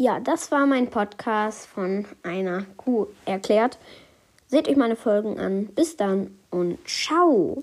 Ja, das war mein Podcast von einer Kuh erklärt. Seht euch meine Folgen an. Bis dann und ciao.